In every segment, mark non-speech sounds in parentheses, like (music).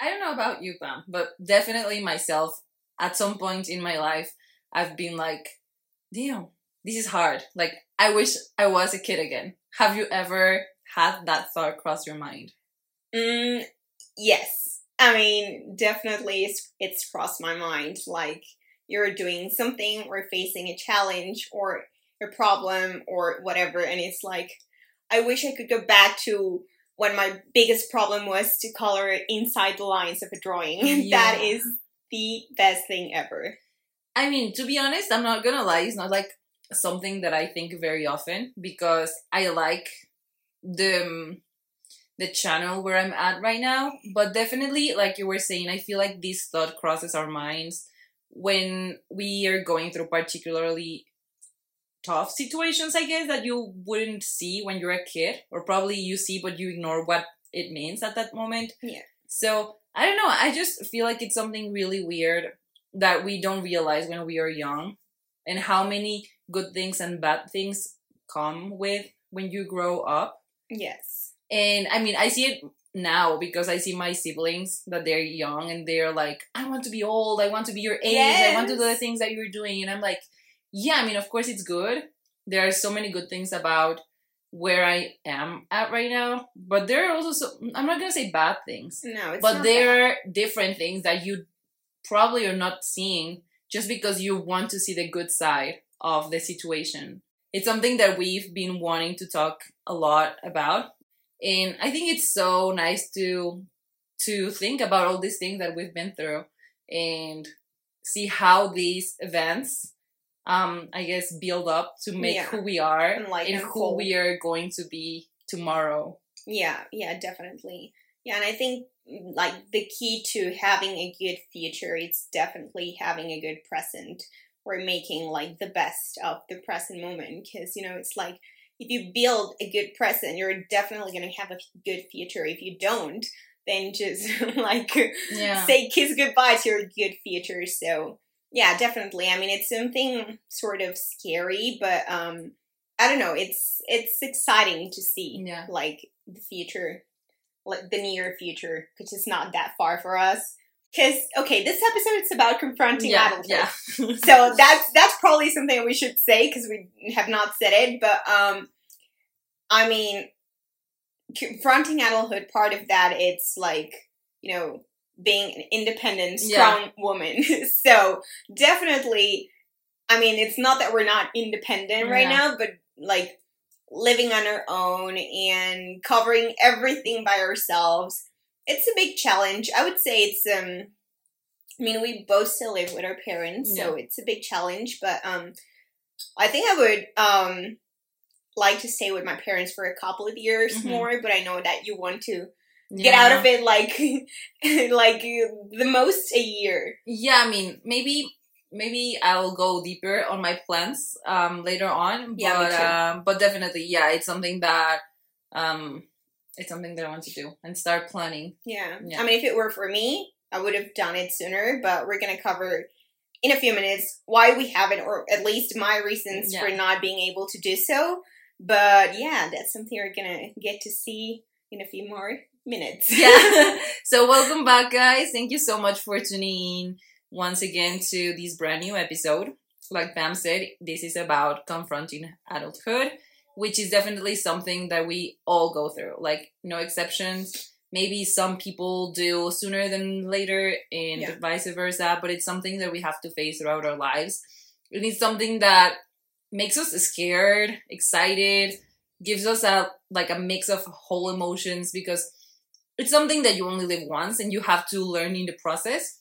I don't know about you, Pam, but definitely myself. At some point in my life, I've been like, damn, this is hard. Like, I wish I was a kid again. Have you ever had that thought cross your mind? Mm, yes. I mean, definitely it's, it's crossed my mind. Like, you're doing something or facing a challenge or a problem or whatever, and it's like, I wish I could go back to when my biggest problem was to color inside the lines of a drawing. (laughs) Yeah. that is the best thing ever. I mean, to be honest, I'm not gonna lie, it's not like something that I think very often because I like the um, the channel where I'm at right now. But definitely, like you were saying, I feel like this thought crosses our minds when we are going through particularly tough situations, I guess, that you wouldn't see when you're a kid, or probably you see but you ignore what it means at that moment. Yeah. So I don't know. I just feel like it's something really weird that we don't realize when we are young, and how many good things and bad things come with when you grow up. Yes. And I mean, I see it now because I see my siblings that they're young and they're like, I want to be old, I want to be your age, I want to do the things that you're doing. And I'm like, yeah, I mean, of course it's good. There are so many good things about where I am at right now, but there are also so, I'm not gonna say bad things, No, it's but there bad. are different things that you probably are not seeing just because you want to see the good side of the situation. It's something that we've been wanting to talk a lot about. And I think it's so nice to to think about all these things that we've been through and see how these events um I guess build up to make Yeah. who we are And, like, and who we are going to be tomorrow. Yeah, yeah, definitely. Yeah, and I think like the key to having a good future is definitely having a good present or making like the best of the present moment because you know it's like if you build a good present you're definitely going to have a good future if you don't then just (laughs) like Yeah. say kiss goodbye to your good future so yeah definitely i mean it's something sort of scary but um i don't know it's it's exciting to see Yeah. like the future like the near future which is not that far for us because okay this episode is about confronting yeah, adulthood yeah. (laughs) so that's that's probably something we should say because we have not said it but um i mean confronting adulthood part of that it's like you know being an independent Yeah. strong woman (laughs) so definitely i mean it's not that we're not independent right Yeah. now but like living on our own and covering everything by ourselves it's a big challenge i would say it's um i mean we both still live with our parents so it's a big challenge but um i think i would um like to stay with my parents for a couple of years Mhm. more but i know that you want to get out of it like (laughs) like the most a year yeah i mean maybe maybe i'll go deeper on my plans um later on Yeah, but too. um but definitely yeah it's something that um it's something that i want to do and start planning yeah. Yeah. i mean if it were for me i would have done it sooner but we're gonna cover in a few minutes why we haven't or at least my reasons Yeah. for not being able to do so but yeah that's something we're gonna get to see in a few more minutes. Yeah. (laughs) So welcome back guys. Thank you so much for tuning in once again to this brand new episode. Like pam said this is about confronting adulthood which is definitely something that we all go through. Like no exceptions. Maybe some people do sooner than later and Yeah. vice versa but it's something that we have to face throughout our lives. And it's something that makes us scared excited gives us a like a mix of whole emotions because it's something that you only live once and you have to learn in the process.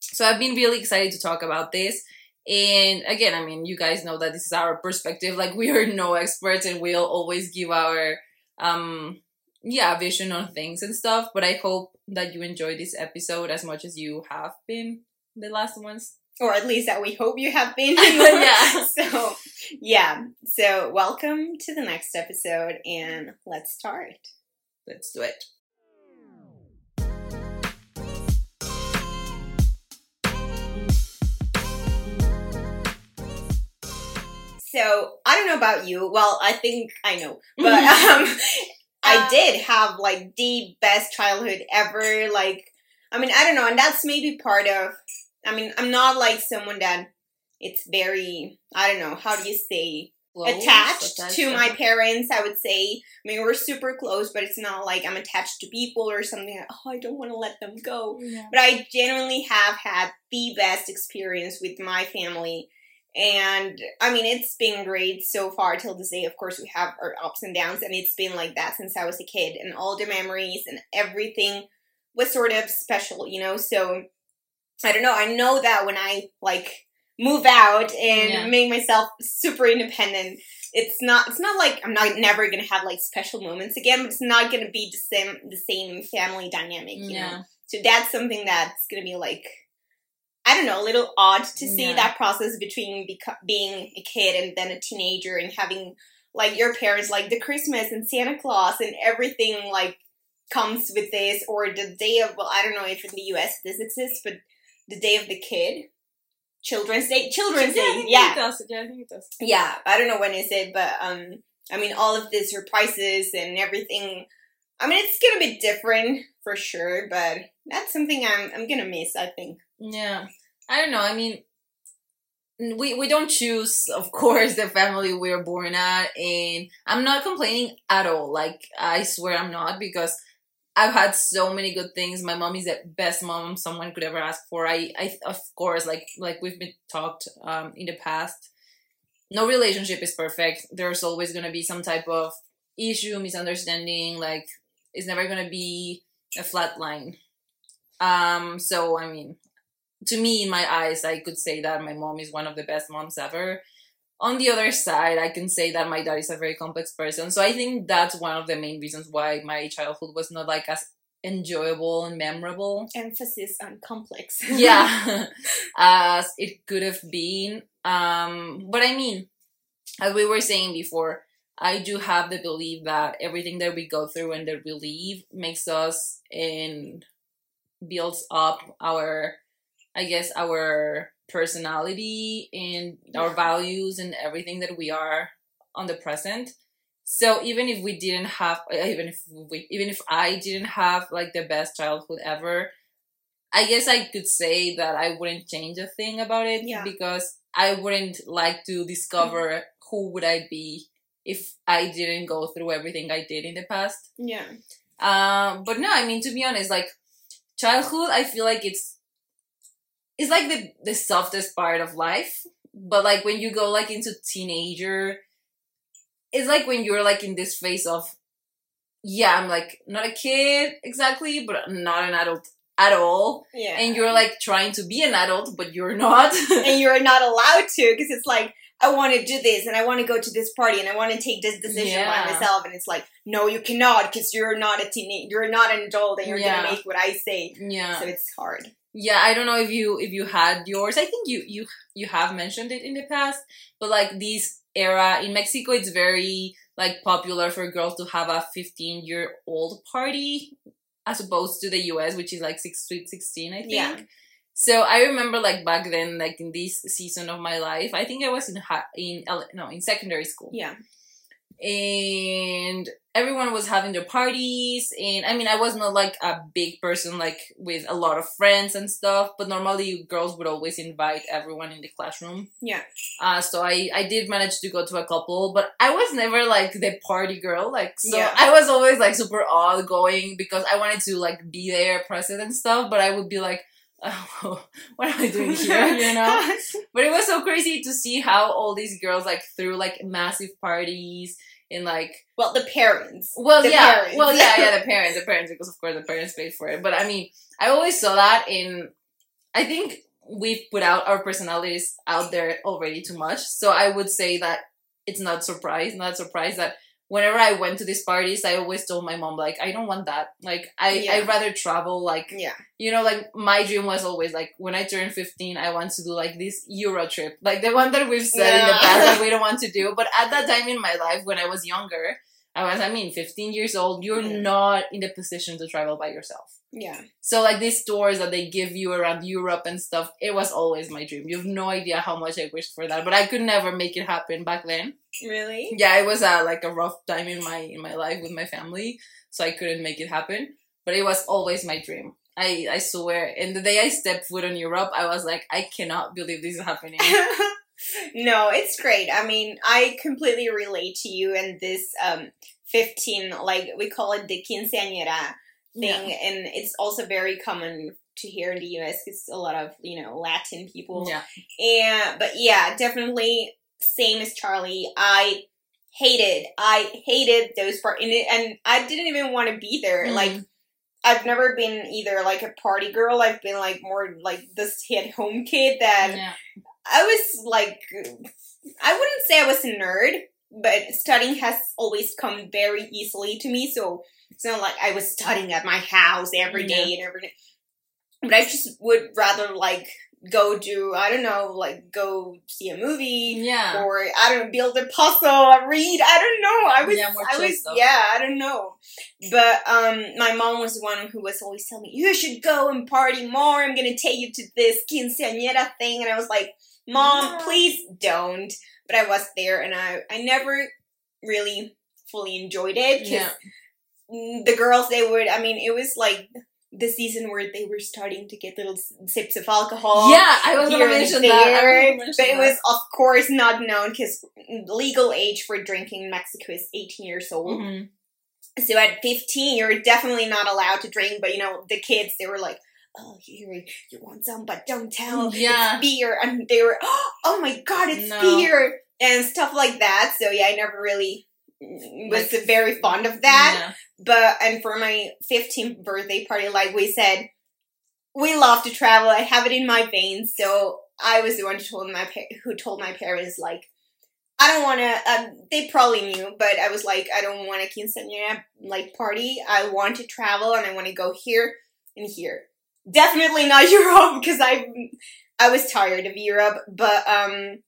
So i've been really excited to talk about this. And again i mean you guys know that this is our perspective. Like we are no experts and we'll always give our um yeah vision on things and stuff. But i hope that you enjoy this episode as much as you have been the last ones. Or at least that we hope you have been. (laughs) (laughs) Yeah. (laughs) so yeah. So welcome to the next episode and let's start. Let's do it So I don't know about you. Well, I think I know, (laughs) but um, I Uh, did have like the best childhood ever. Like I mean, I don't know, and that's maybe part of. I mean, I'm not like someone that it's very. I don't know. How do you say? Attached to my parents, I would say. I mean, we're super close, but it's not like I'm attached to people or something. Like, oh, I don't want to let them go. Yeah. But I genuinely have had the best experience with my family. And I mean, it's been great so far till this day. Of course, we have our ups and downs, and it's been like that since I was a kid. And all the memories and everything was sort of special, you know? So I don't know. I know that when I like move out and Yeah. make myself super independent, it's not it's not like I'm not never gonna have like special moments again, but it's not gonna be the same the same family dynamic, you know. Yeah. So that's something that's gonna be like, I don't know, a little odd to see Yeah. that process between beco- being a kid and then a teenager and having like your parents, like the Christmas and Santa Claus and everything like comes with this, or the day of, well, I don't know if in the US this exists, but the day of the kid, Children's Day, Children's Yeah, Day, yeah. it does. Yeah, I think it does. Yeah, I don't know when is it, but um, I mean, all of the surprises and everything. I mean, it's gonna be different for sure, but that's something I'm I'm gonna miss. I think. Yeah. I don't know. I mean, we we don't choose, (laughs) of course, the family we're born at, and I'm not complaining at all. Like I swear I'm not because I've had so many good things. My mom is the best mom someone could ever ask for. I I of course like like we've been talked um in the past. No relationship is perfect. There's always gonna be some type of issue, misunderstanding. Like it's never gonna be a flat line. Um. So I mean, to me, in my eyes, I could say that my mom is one of the best moms ever. On the other side, I can say that my dad is a very complex person. So I think that's one of the main reasons why my childhood was not like as enjoyable and memorable. Emphasis on complex. (laughs) yeah, (laughs) as it could have been. Um, but I mean, as we were saying before, I do have the belief that everything that we go through and that we leave makes us and builds up our, I guess, our personality and our values and everything that we are on the present. So even if we didn't have, uh, even if we, even if I didn't have like the best childhood ever, I guess I could say that I wouldn't change a thing about it Yeah. because I wouldn't like to discover who would I be if I didn't go through everything I did in the past. yeah. Um, but no, I mean to be honest, like childhood, I feel like it's it's like the the softest part of life. But like when you go like into teenager, it's like when you're like in this phase of yeah, I'm like not a kid exactly, but not an adult at all. Yeah. And you're like trying to be an adult, but you're not. (laughs) and you're not allowed to because it's like I want to do this and I want to go to this party and I want to take this decision Yeah. by myself and it's like no you cannot because you're not a teenage you're not an adult and you're Yeah. gonna make what I say yeah. so it's hard yeah i don't know if you if you had yours. I think you you you have mentioned it in the past but like this era in mexico it's very like popular for girls to have a 15 year old party as opposed to the us which is like six sweet 16 i think. Yeah. so i remember like back then like in this season of my life i think i was in high, in no in secondary school. Yeah and everyone was having their parties. And i mean i was not like a big person like with a lot of friends and stuff but normally girls would always invite everyone in the classroom. Yeah. Uh, so I, I did manage to go to a couple but i was never like the party girl like so Yeah. i was always like super odd going because i wanted to like be there present and stuff but i would be like oh, (laughs) what am i doing (laughs) here you know? (laughs) But it was so crazy to see how all these girls like threw like massive parties and like well the parents. Well The yeah. parents. well yeah yeah the parents the parents because of course the parents paid for it. But I mean I always saw that in I think we've put out our personalities out there already too much. So I would say that it's not surprise not surprise that whenever I went to these parties I always told my mom like I don't want that like I Yeah. I'd rather travel like yeah you know, like my dream was always like when I turn 15, I want to do like this Euro trip, like the one that we've said in the past that we don't (laughs) want to do. But at that time in my life, when I was younger, I was, I mean, 15 years old, you're Yeah. not in the position to travel by yourself. yeah So like these tours that they give you around Europe and stuff, it was always my dream. You have no idea how much I wished for that, but I could never make it happen back then. Really Yeah, it was a, like a rough time in my in my life with my family, so I couldn't make it happen. But it was always my dream. I I swear. And the day I stepped foot on Europe, I was like, I cannot believe this is happening. (laughs) no, it's great. I mean, I completely relate to you and this um 15 like we call it the quinceañera thing Yeah. and it's also very common to hear in the US cuz a lot of, you know, Latin people. Yeah. And but yeah, definitely same as Charlie. I hated I hated those part and, and I didn't even want to be there. Mhm. Like I've never been either like a party girl. I've been like more like this hit home kid that yeah. I was like, I wouldn't say I was a nerd, but studying has always come very easily to me. So it's not like I was studying at my house every day and every day. But I just would rather like go do, I don't know, like go see a movie Yeah. or I don't know, build a puzzle, read. I don't know. I was, Yeah, I was, stuff. yeah, I don't know. But um, my mom was the one who was always telling me, "You should go and party more. I'm gonna take you to this quinceañera thing," and I was like, "Mom, No. please don't." But I was there, and I, I never really fully enjoyed it because Yeah. the girls they would. I mean, it was like the season where they were starting to get little sips of alcohol yeah, I was gonna mention that. Mention but it was of course not known because legal age for drinking in Mexico is 18 years old. Mhm. So at 15, you're definitely not allowed to drink. But you know, the kids they were like, "Oh, here you want some, but don't tell." Yeah. it's beer, and they were, "Oh my god, it's No. beer," and stuff like that. So yeah, I never really mm, was Like- very fond of that. Yeah. but and for my 15th birthday party like we said we love to travel. I have it in my veins. So i was the one who told my who told my parents like i don't want to um, they probably knew but i was like i don't want a quinceañera like party. I want to travel and i want to go here and here. Definitely not (laughs) europe because i i was tired of europe but um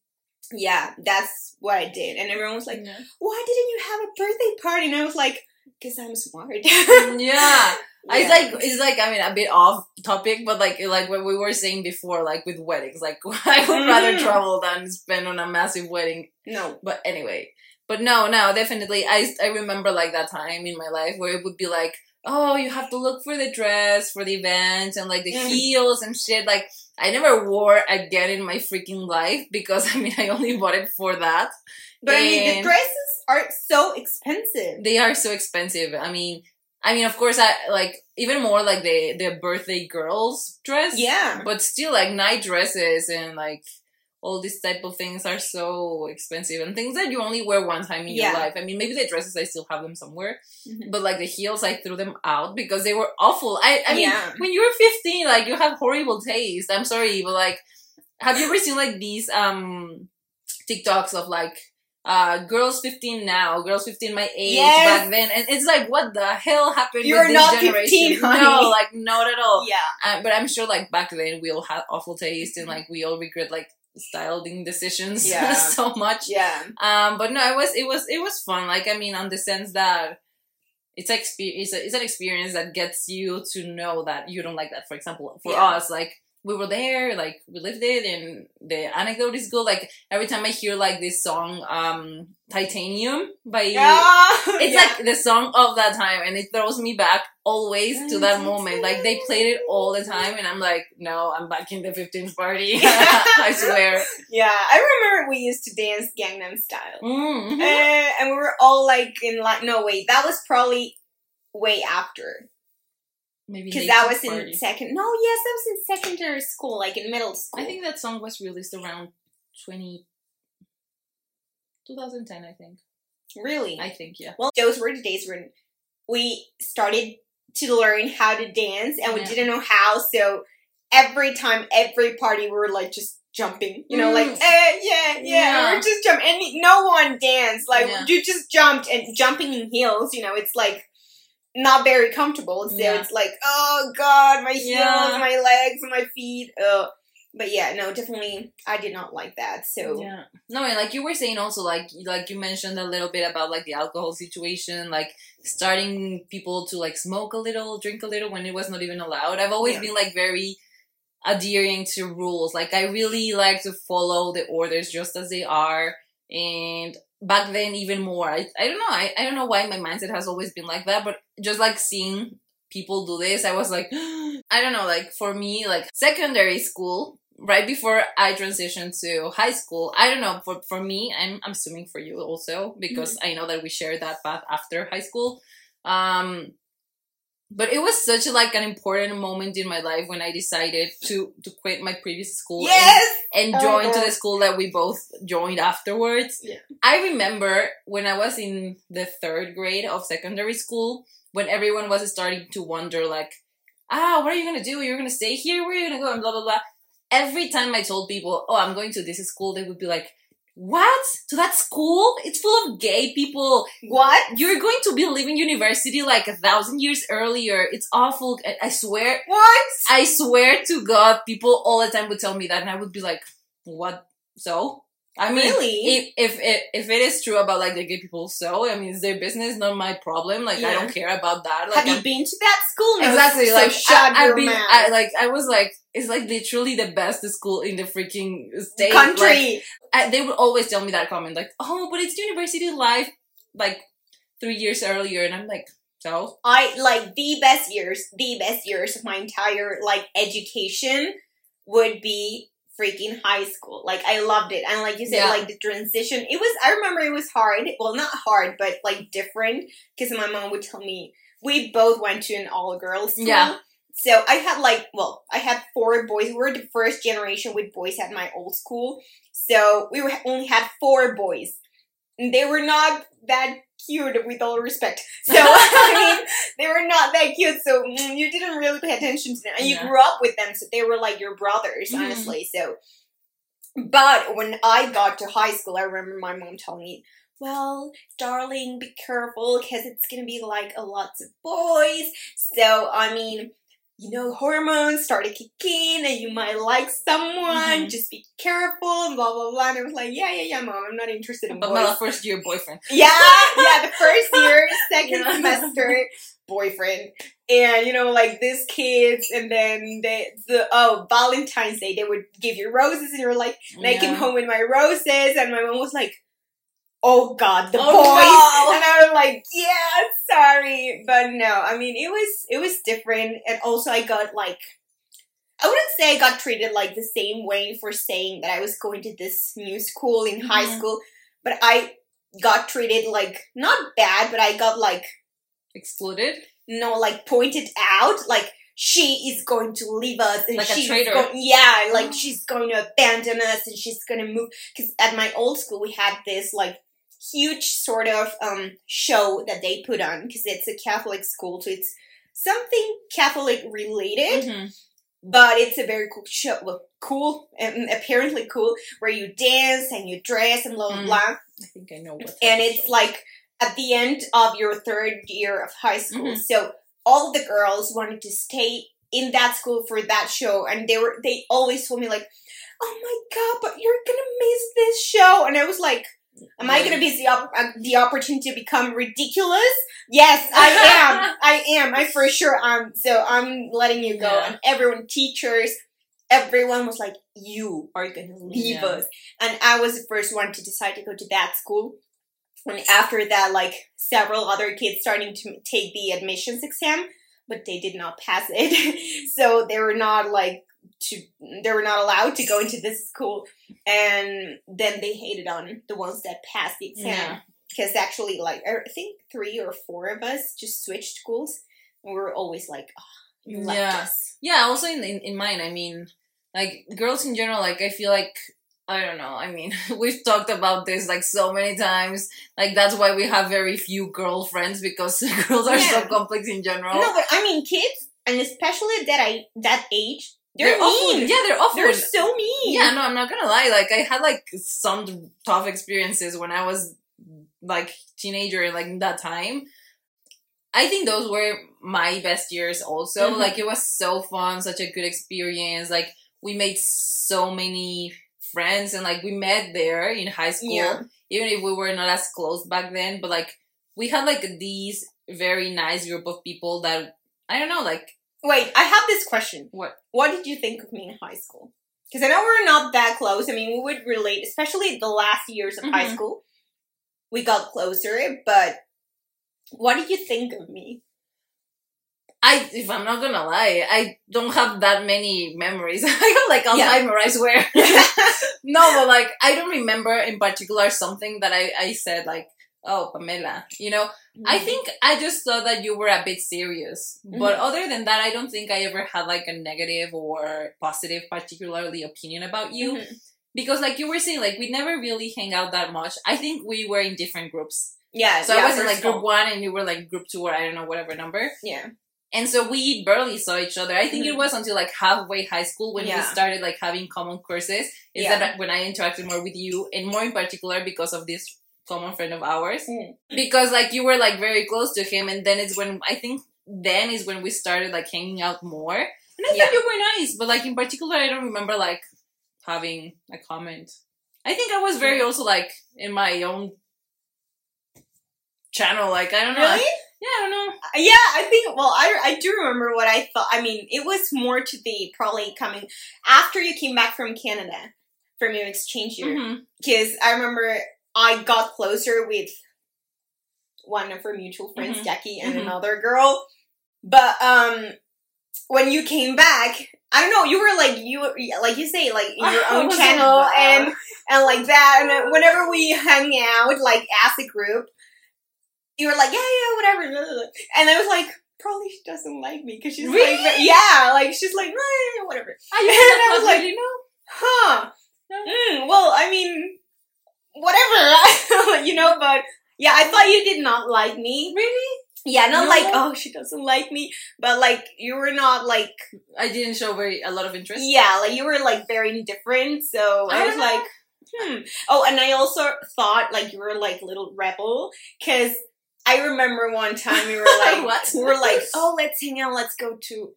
yeah that's what i did and everyone was like yeah. why didn't you have a birthday party? And I was like, because I'm smart. Yeah. (laughs) It's Yeah. like it's like I mean a bit off topic, but like like what we were saying before, like with weddings, like (laughs) I would rather Mm. travel than spend on a massive wedding. no. But anyway, but no, no, definitely. I I remember like that time in my life where it would be like, oh, you have to look for the dress for the event and like the Mm. heels and shit. Like I never wore again in my freaking life because (laughs) I mean I only bought it for that. But I mean, the dresses are so expensive. They are so expensive. I mean, I mean, of course, I like even more like the the birthday girls dress. Yeah. but still, like night dresses and like all these type of things are so expensive and things that you only wear one time in Yeah. your life. I mean, maybe the dresses I still have them somewhere, Mhm. but like the heels, I threw them out because they were awful. I I mean, Yeah. when you're 15, like you have horrible taste. I'm sorry, but like, have you ever seen like these um TikToks of like? Uh, girls 15 now, girls 15 my age Yes. back then, and it's like, what the hell happened You're not generation? 15, (laughs) honey. No, like not at all. Yeah. Uh, but I'm sure like back then we all had awful taste Mm-hmm. and like we all regret like styling decisions (laughs) Yeah. so much. Yeah. Um, but no, it was it was it was fun. Like I mean, on the sense that it's expe- it's, a, it's an experience that gets you to know that you don't like that. For example, for Yeah. us, like we were there, like we lived it, and the anecdote is good. Like every time I hear like this song, um, Titanium by (laughs) Ah, it's yeah. like the song of that time, and it throws me back always to that moment. Like they played it all the time, and I'm like, no, I'm back in the 15th party. (laughs) (laughs) I swear. yeah. I remember we used to dance Gangnam Style. Mm-hmm. Uh, and we were all like in like, no, wait, that was probably way after. Maybe Because that 18th was in second, no, yes, that was in secondary school, like in middle school. I think that song was released around 20. 2010, I think. Really? I think, yeah. Well, those were the days when we started to learn how to dance and we Yeah. didn't know how. So every time, every party, we were like just jumping, you know, like, Mm. eh, yeah, yeah, Yeah. we're just jumping. And no one danced. Like, Yeah. you just jumped and jumping in heels, you know, it's like not very comfortable. So Yeah. it's like, oh God, my heels, Yeah. my legs, my feet. Uh, but yeah, no, definitely, I did not like that. So Yeah. No, and like you were saying also, like like you mentioned a little bit about like the alcohol situation, like starting people to like smoke a little, drink a little when it was not even allowed. I've always Yeah. been like very adhering to rules. Like I really like to follow the orders just as they are. And back then even more. I, I don't know. I, I don't know why my mindset has always been like that, but just like seeing people do this, I was like, (gasps) I don't know, like for me, like secondary school, right before I transitioned to high school, I don't know, for, for me, I'm, I'm assuming for you also, because I know that we shared that path after high school. Um, but it was such like an important moment in my life when I decided to to quit my previous school and- Yes. and, Oh, join to the school that we both joined afterwards. Yeah. I remember when I was in the third grade of secondary school when everyone was starting to wonder like, ah, what are you gonna do? You're gonna stay here? Where are you gonna go? And blah blah blah. Every time I told people, oh, I'm going to this school, they would be like, what? To that school? It's full of gay people. What? You're going to be leaving university like a thousand years earlier. It's awful. I, I swear. What? I swear to God, people all the time would tell me that, and I would be like, "What? So?" I mean, Really? if if it, if it is true about like the gay people, so I mean, it's their business, not my problem. Like I don't care about that. Like Have you I'm- been to that school? No, exactly So like shut I, your I've been, mouth. I, like I was like, it's like literally the best school in the freaking state. Country. Like, I, they would always tell me that comment, like, "Oh, but it's university life, like three years earlier," and I'm like, "So." I like the best years, the best years of my entire like education would be freaking high school. Like I loved it. And like you said, Yeah. like the transition, it was I remember it was hard. Well not hard, but like different. Because my mom would tell me we both went to an all girls school. Yeah. So I had like well, I had four boys. We were the first generation with boys at my old school. So we were only had four boys. And they were not that cute with all respect. So (laughs) I mean they were not that cute, so mm, you didn't really pay attention to them, and you Yeah. grew up with them, so they were like your brothers, Mhm. honestly. So, but when I got to high school, I remember my mom telling me, "Well, darling, be careful because it's gonna be like a lots of boys." So, I mean. You know, hormones started kicking, and you might like someone. Mhm. Just be careful, and blah blah blah. And I was like, "Yeah, yeah, yeah, mom. I'm not interested in But boys." my first year boyfriend. (laughs) Yeah, yeah, the first year, (laughs) second Yeah. semester, boyfriend. And you know, like these kids, and then they the oh Valentine's Day, they would give you roses, and you were like, and I came home with my roses, and my mom was like, "Oh God, the Oh, boys," no. and I was like, "Yeah, sorry," but no, I mean, it was it was different, and also I got like. I wouldn't say I got treated like the same way for saying that I was going to this new school in high Mhm. school, but I got treated like not bad, but I got like Excluded. no like pointed out like she is going to leave us and Like a she's yeah like she's going to abandon us and she's going to move because at my old school we had this like huge sort of um show that they put on because it's a catholic school so it's something catholic related Mhm. but it's a very cool show well, cool and apparently cool where you dance and you dress and blah blah Mm. blah I think I know what. and it's like at the end of your third year of high school. Mhm. So all the girls wanted to stay in that school for that show, and they were they always told me like, "Oh my god, but you're gonna miss this show," and I was like. Am I gonna be the op- uh, the opportunity to become ridiculous? Yes, I (laughs) am. I am. I for sure am. So I'm letting you go. Yeah. And everyone, teachers, everyone was like, "You are gonna leave Yeah. us." And I was the first one to decide to go to that school. And after that, like several other kids starting to take the admissions exam, but they did not pass it, (laughs) so they were not like to they were not allowed to go into this school. And then they hated on the ones that passed the exam Yeah. because actually, like er, I think three or four of us just switched schools, and we were always like, oh, "You left Yeah. us." Yeah, also in, in in mine, I mean, like girls in general, like I feel like I don't know. I mean, (laughs) we've talked about this like so many times. Like that's why we have very few girlfriends because (laughs) girls are so complex in general. No, but I mean, kids, and especially at that I that age, they're, they're awful. mean. Yeah, they're awful. They're so mean. Yeah, no, I'm not gonna lie. Like I had like some tough experiences when I was like teenager, like that time. I think those were my best years also. Mhm. Like it was so fun, such a good experience. Like we made so many friends and like we met there in high school. Yeah. Even if we were not as close back then, but like we had like these very nice group of people that I don't know, like Wait, I have this question. What? What did you think of me in high school? Because I know we're not that close. I mean, we would relate, especially the last years of high Mhm. school. We got closer, but what did you think of me? I, if I'm not gonna lie, I don't have that many memories. (laughs) I have like Alzheimer's yeah. I swear. (laughs) (laughs) no, but like I don't remember in particular something that I I said like oh Pamela, you know. Mm-hmm. I think I just thought that you were a bit serious, mm-hmm. but other than that, I don't think I ever had like a negative or positive, particularly opinion about you. Mm-hmm. Because like you were saying, like we never really hang out that much. I think we were in different groups. Yeah. So yeah, I was in like group one and you were like group two or I don't know, whatever number. Yeah. And so we barely saw each other. I think mm-hmm. it was until like halfway high school when yeah. we started like having common courses. Is yeah. that when I interacted more with you and more in particular because of this common friend of ours. Mm. Because like you were like very close to him and then it's when I think then is when we started like hanging out more. And I yeah. thought you were nice, but like in particular I don't remember like having a comment. I think I was very also like in my own channel. Like I don't know. Really? Yeah, I don't know. Yeah, I think. Well, I I do remember what I thought. I mean, it was more to the probably coming after you came back from Canada from your exchange year. Because mm-hmm. I remember I got closer with one of her mutual friends, mm-hmm. Jackie, and mm-hmm. another girl. But um, when you came back, I don't know. You were like you, like you say, like in your (laughs) own channel and and like that. And whenever we hang out, like as a group, you were like, yeah, yeah, whatever. And I was like, probably she doesn't like me because she's really? like, yeah, like she's like, whatever. I, (laughs) and I was like, you know, huh? Mm, well, I mean, whatever, (laughs) you know. But yeah, I thought you did not like me. Really? Yeah, not no. like oh she doesn't like me, but like you were not like I didn't show very a lot of interest. Yeah, like you were like very indifferent. So I, I was know. like, hmm. Oh, and I also thought like you were like little rebel because I remember one time we were (laughs) like? We were like, oh, let's hang out. Let's go to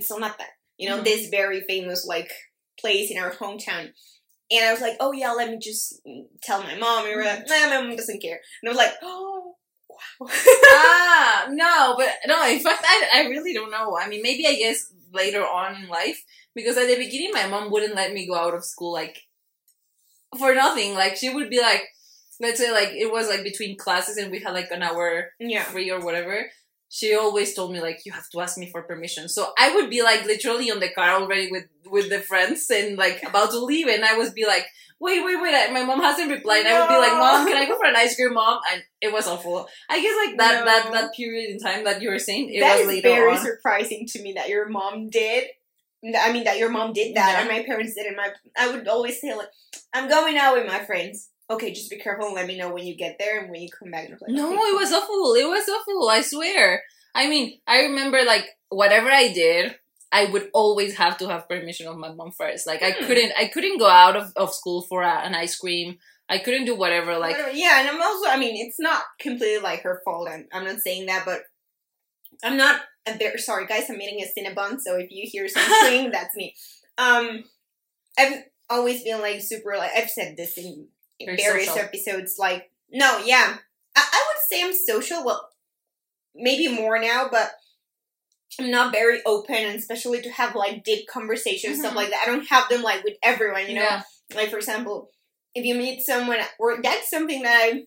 Sonata. You know, mm-hmm. this very famous like place in our hometown. And I was like, oh yeah, let me just tell my mom. And we were like, nah, my mom doesn't care. And I was like, oh, wow. ah, (laughs) no, but no, in fact, I, I really don't know. I mean, maybe I guess later on in life, because at the beginning, my mom wouldn't let me go out of school, like, for nothing. Like, she would be like, let's say like it was like between classes and we had like an hour yeah. free or whatever she always told me like you have to ask me for permission so i would be like literally on the car already with with the friends and like about to leave and i would be like wait wait wait my mom hasn't replied no. i would be like mom can i go for an ice cream mom and it was awful i guess like that no. that that period in time that you were saying it that was very on. surprising to me that your mom did I mean that your mom did that yeah. and my parents did and my I would always say like I'm going out with my friends okay, just be careful and let me know when you get there and when you come back. Like, no, okay. it was awful. It was awful. I swear. I mean, I remember like whatever I did, I would always have to have permission of my mom first. Like I hmm. couldn't, I couldn't go out of, of school for a, an ice cream. I couldn't do whatever. Like whatever. yeah, and I'm also, I mean, it's not completely like her fault. I'm, I'm not saying that, but I'm not. There, sorry, guys. I'm eating a Cinnabon, so if you hear something, (laughs) that's me. Um, I've always been like super like I've said this in in various social. episodes. Like, no, yeah, I, I would say I'm social. Well, maybe more now, but I'm not very open, and especially to have like deep conversations, mm-hmm. stuff like that. I don't have them like with everyone, you know. Yeah. Like for example, if you meet someone, or that's something that I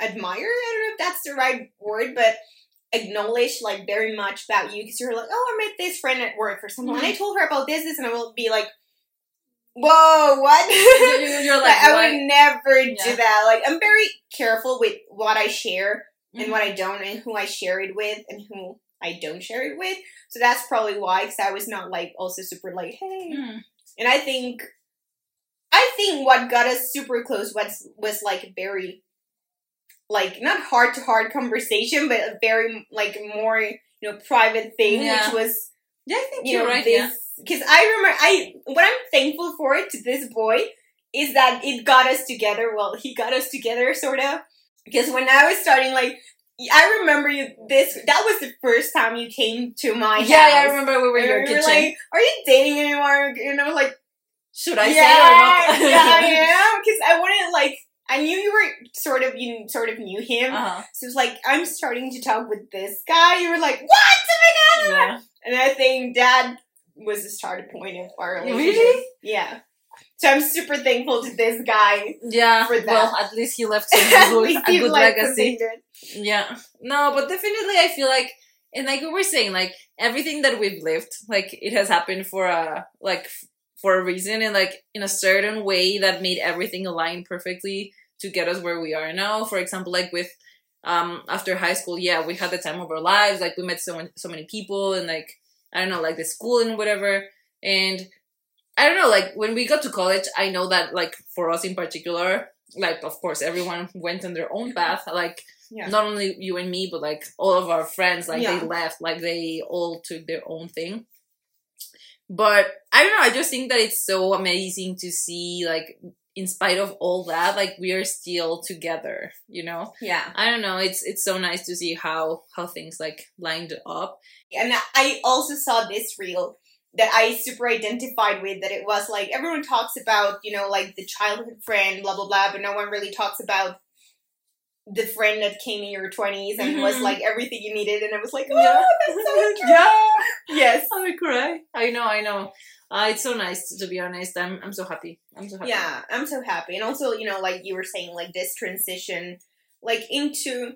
admire. I don't know if that's the right word, but acknowledge like very much about you because you're like, oh, I met this friend at work or something, mm-hmm. and I told her about this, this, and I will be like, whoa, what? (laughs) You're like, (laughs) like I would never yeah. do that. Like, I'm very careful with what I share mm-hmm. and what I don't, and who I share it with, and who I don't share it with. So that's probably why, because I was not like also super like, hey. Mm. And I think, I think what got us super close was was like very, like not heart to heart conversation, but a very like more you know private thing, yeah. which was yeah, I think you are right. This, yeah because I remember I what I'm thankful for it to this boy is that it got us together. Well, he got us together, sort of. Because when I was starting, like, I remember you. This that was the first time you came to my yeah, house. Yeah, I remember we were in your kitchen. Like, are you dating anymore? And I was like, should I yeah, say or not? yeah, I (laughs) am because I wouldn't like I knew you were sort of you sort of knew him. Uh-huh. So it's like I'm starting to talk with this guy. You were like, what? Oh my god! Yeah. And I think Dad was the starting point of our relationship. Really? Yeah. So I'm super thankful to this guy. Yeah. For that. Well, at least he left some (laughs) good, a good legacy. good. Yeah. No, but definitely I feel like and like we were saying, like everything that we've lived, like it has happened for a like for a reason and like in a certain way that made everything align perfectly to get us where we are now. For example, like with um after high school, yeah, we had the time of our lives, like we met so many, so many people and like I don't know, like the school and whatever. And I don't know, like when we got to college, I know that like for us in particular, like of course everyone went on their own path. Like Yeah. not only you and me, but like all of our friends, like Yeah. they left, like they all took their own thing. But I don't know, I just think that it's so amazing to see like in spite of all that, like we are still together, you know? Yeah. I don't know, it's it's so nice to see how how things like lined up. And I also saw this reel that I super identified with that it was like everyone talks about, you know, like the childhood friend, blah blah blah, but no one really talks about the friend that came in your twenties and was Mhm. like everything you needed and I was like, Oh, Yeah. that's so true. (laughs) yeah. (laughs) Yes. I would cry. I know, I know. Uh, it's so nice to be honest. I'm I'm so happy. I'm so happy. Yeah, I'm so happy. And also, you know, like you were saying, like this transition, like into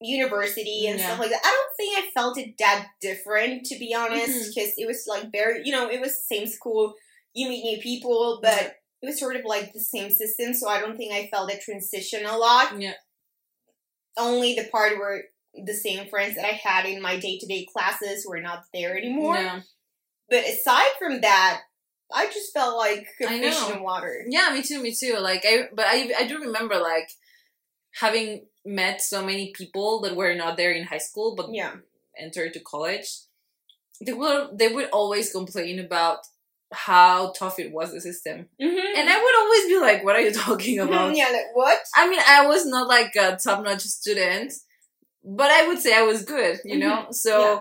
university and Yeah. stuff like that. I don't think I felt it that different, to be honest, because it was like very, you know, it was the same school. You meet new people, but Yeah. it was sort of like the same system. So I don't think I felt a transition a lot. Yeah. Only the part where the same friends that I had in my day to day classes were not there anymore. Yeah. But aside from that, I just felt like a I fish know. in water. Yeah, me too, me too. Like I but I I do remember like having met so many people that were not there in high school but Yeah. entered to college. They will they would always complain about how tough it was the system. Mm-hmm. And I would always be like, what are you talking about? yeah, like what? I mean, I was not like a top notch student, but I would say I was good, you know? So Yeah.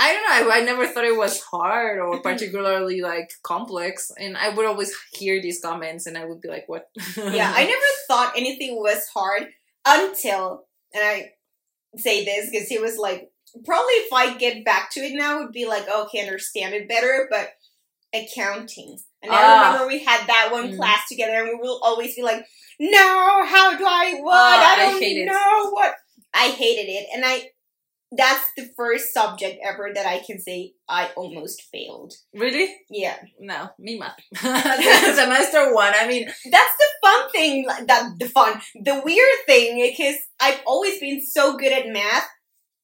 I don't know, I, I never thought it was hard or Mhm. particularly like complex. And I would always hear these comments and I would be like, what? yeah, I never (laughs) thought anything was hard until, and I say this because it was like, probably if I get back to it now, it would be like, oh, okay, understand it better, but accounting. And I Ah. remember we had that one Mm. class together, and we will always be like, no, how do I what? Ah, I I don't it. know what. I hated it, and I. That's the first subject ever that I can say I almost failed. really? Yeah. No, me math. (laughs) Semester one. I mean, that's the fun thing that the fun the weird thing because i've always been so good at math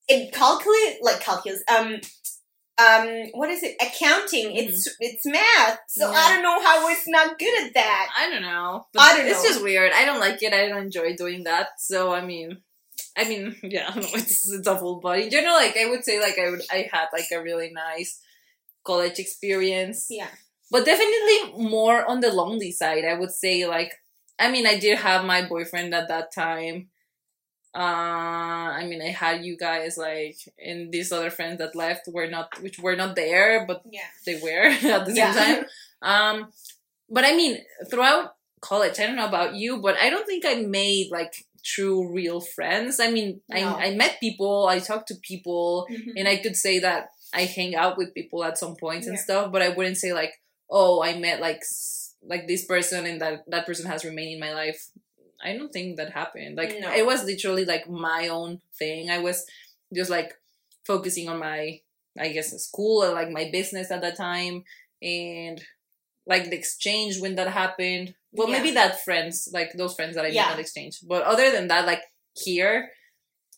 in calculus like calculus um um what is it accounting it's it's math so Yeah. i don't know how it's not good at that I don't know. I don't It's know. just weird. I don't like it. I don't enjoy doing that. So I mean, I mean, (laughs) yeah, (laughs) I don't know, it's it's awful. But in general, like I would say, like I would, I had like a really nice college experience. yeah But definitely more on the lonely side. I would say, like, I mean, I did have my boyfriend at that time. Uh, I mean, I had you guys like, and these other friends that left were not, which were not there, but yeah they were (laughs) at the same Yeah. time. Um, but I mean, throughout college, I don't know about you, but I don't think I made like true, real friends. I mean, No. I, I met people, I talked to people, Mhm. and I could say that I hang out with people at some points and stuff, but I wouldn't say like, oh, I met like like this person and that that person has remained in my life. I don't think that happened. Like No. it was literally like my own thing. I was just like focusing on my I guess school or like my business at that time and like the exchange when that happened. Well, Yeah. maybe that friends, like those friends that I Yeah. made that exchange. But other than that, like here,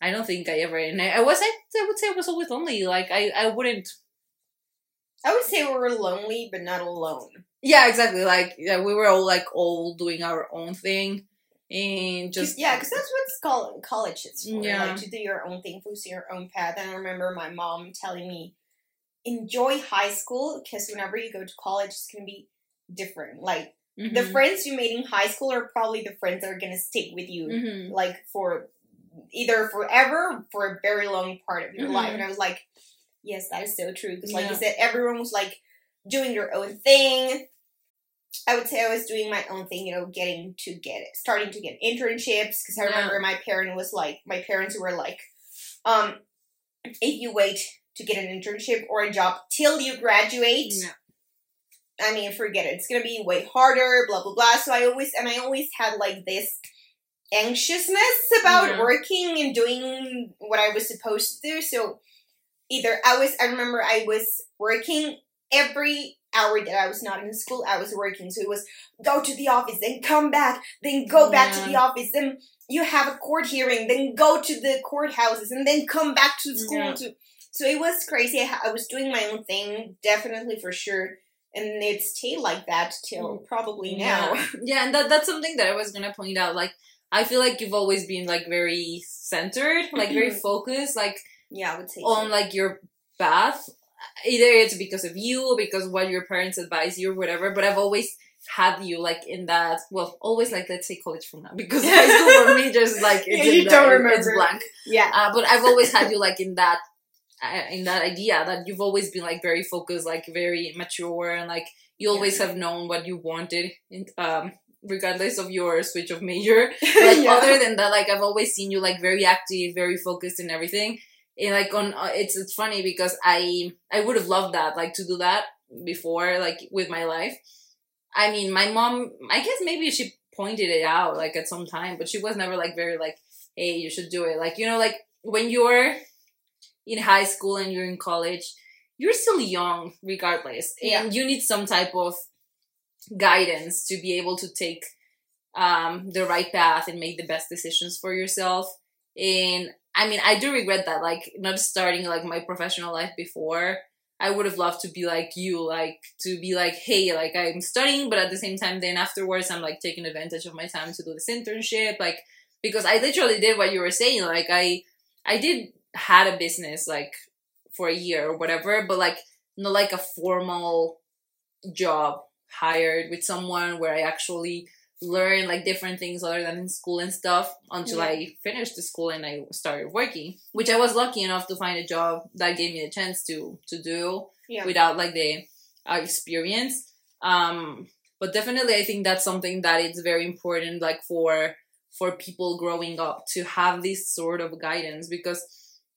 I don't think I ever. And I, I was, I, I would say, I was always lonely. Like I, I wouldn't. i would say we were lonely but not alone Yeah, exactly. Like yeah, we were all like all doing our own thing, and just yeah because that's what's called college is for Yeah. like to do your own thing pursue your own path and i remember my mom telling me enjoy high school because whenever you go to college it's going to be different like the Mhm. friends you made in high school are probably the friends that are gonna stick with you Mhm. like for either forever for a very long part of your Mhm. life and i was like yes that is so true because like Yeah. you said everyone was like doing their own thing i would say i was doing my own thing you know getting to get it starting to get internships because i Yeah. remember my parent was like my parents were like um if you wait to get an internship or a job till you graduate Yeah. I mean, forget it. It's gonna be way harder, blah blah blah. So I always and I always had like this anxiousness about Yeah. working and doing what I was supposed to do. So either I was I remember I was working every hour that I was not in school, I was working. So it was go to the office, then come back, then go back to the office, then you have a court hearing, then go to the courthouses, and then come back to school Yeah. to so it was crazy. I, I was doing my own thing, definitely for sure. And it stayed like that till probably now. Yeah, (laughs) yeah, and that that's something that I was gonna point out. Like, I feel like you've always been like very centered, like very (laughs) focused, like Yeah, I would say on so. like your path. Either it's because of you, or because what your parents advise you, or whatever. But I've always had you like in that. Well, always like let's say college from now, because high school for me (laughs) just like it's Yeah, you don't It's remember. blank. Yeah. Uh, but I've always had you like in that in that idea that you've always been like very focused, like very mature, and like you always have known what you wanted, in, um, regardless of your switch of major. (laughs) Like Yeah. other than that, like I've always seen you like very active, very focused and everything. And like on uh, it's it's funny because I I would have loved that like to do that before like with my life. I mean, my mom, I guess maybe she pointed it out like at some time, but she was never like very like, hey, you should do it. Like, you know, like when you're in high school and you're in college, you're still young regardless. And you need some type of guidance to be able to take um, the right path and make the best decisions for yourself. And I mean, I do regret that, like not starting like my professional life before. I would have loved to be like you, like to be like, hey, like I'm studying, but at the same time, then afterwards, I'm like taking advantage of my time to do this internship, like because I literally did what you were saying. Like I, I did had a business like for a year or whatever, but like not like a formal job hired with someone where I actually learn like different things other than in school and stuff until Yeah. I finished the school and I started working, which I was lucky enough to find a job that gave me the chance to to do Yeah. without like the uh, experience. Um, but definitely, I think that's something that it's very important, like for for people growing up to have this sort of guidance because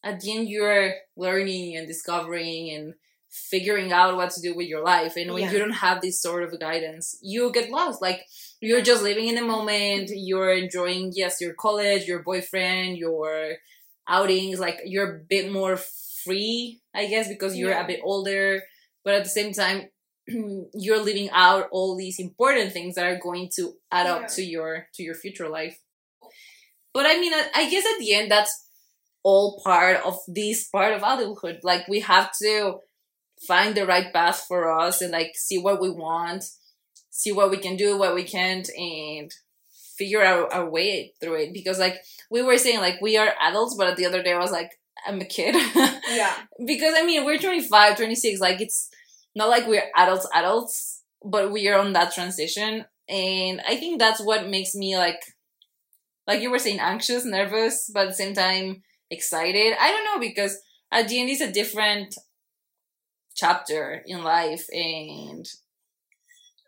at the end you're learning and discovering and figuring out what to do with your life and when Yeah. you don't have this sort of guidance you get lost like you're just living in the moment you're enjoying yes your college your boyfriend your outings like you're a bit more free i guess because you're Yeah. a bit older but at the same time (clears throat) you're living out all these important things that are going to add Yeah. up to your to your future life but i mean I, I guess at the end that's all part of this part of adulthood. Like we have to find the right path for us and like see what we want see what we can do what we can't and figure out our way through it. Because like we were saying like we are adults but the other day i was like i'm a kid. (laughs) Yeah. because i mean we're 25 26 like it's not like we're adults adults but we are on that transition. And i think that's what makes me like like you were saying anxious nervous but at the same time excited. I don't know because uh, at the end it's a different chapter in life and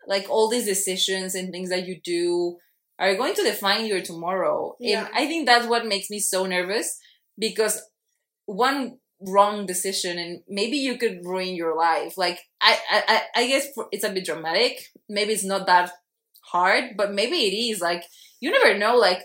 like all these decisions and things that you do are going to define your tomorrow. Yeah. and i think that's what makes me so nervous because one wrong decision and maybe you could ruin your life. Like i i I- i guess it's a bit dramatic. Maybe it's not that hard but maybe it is. Like you never know like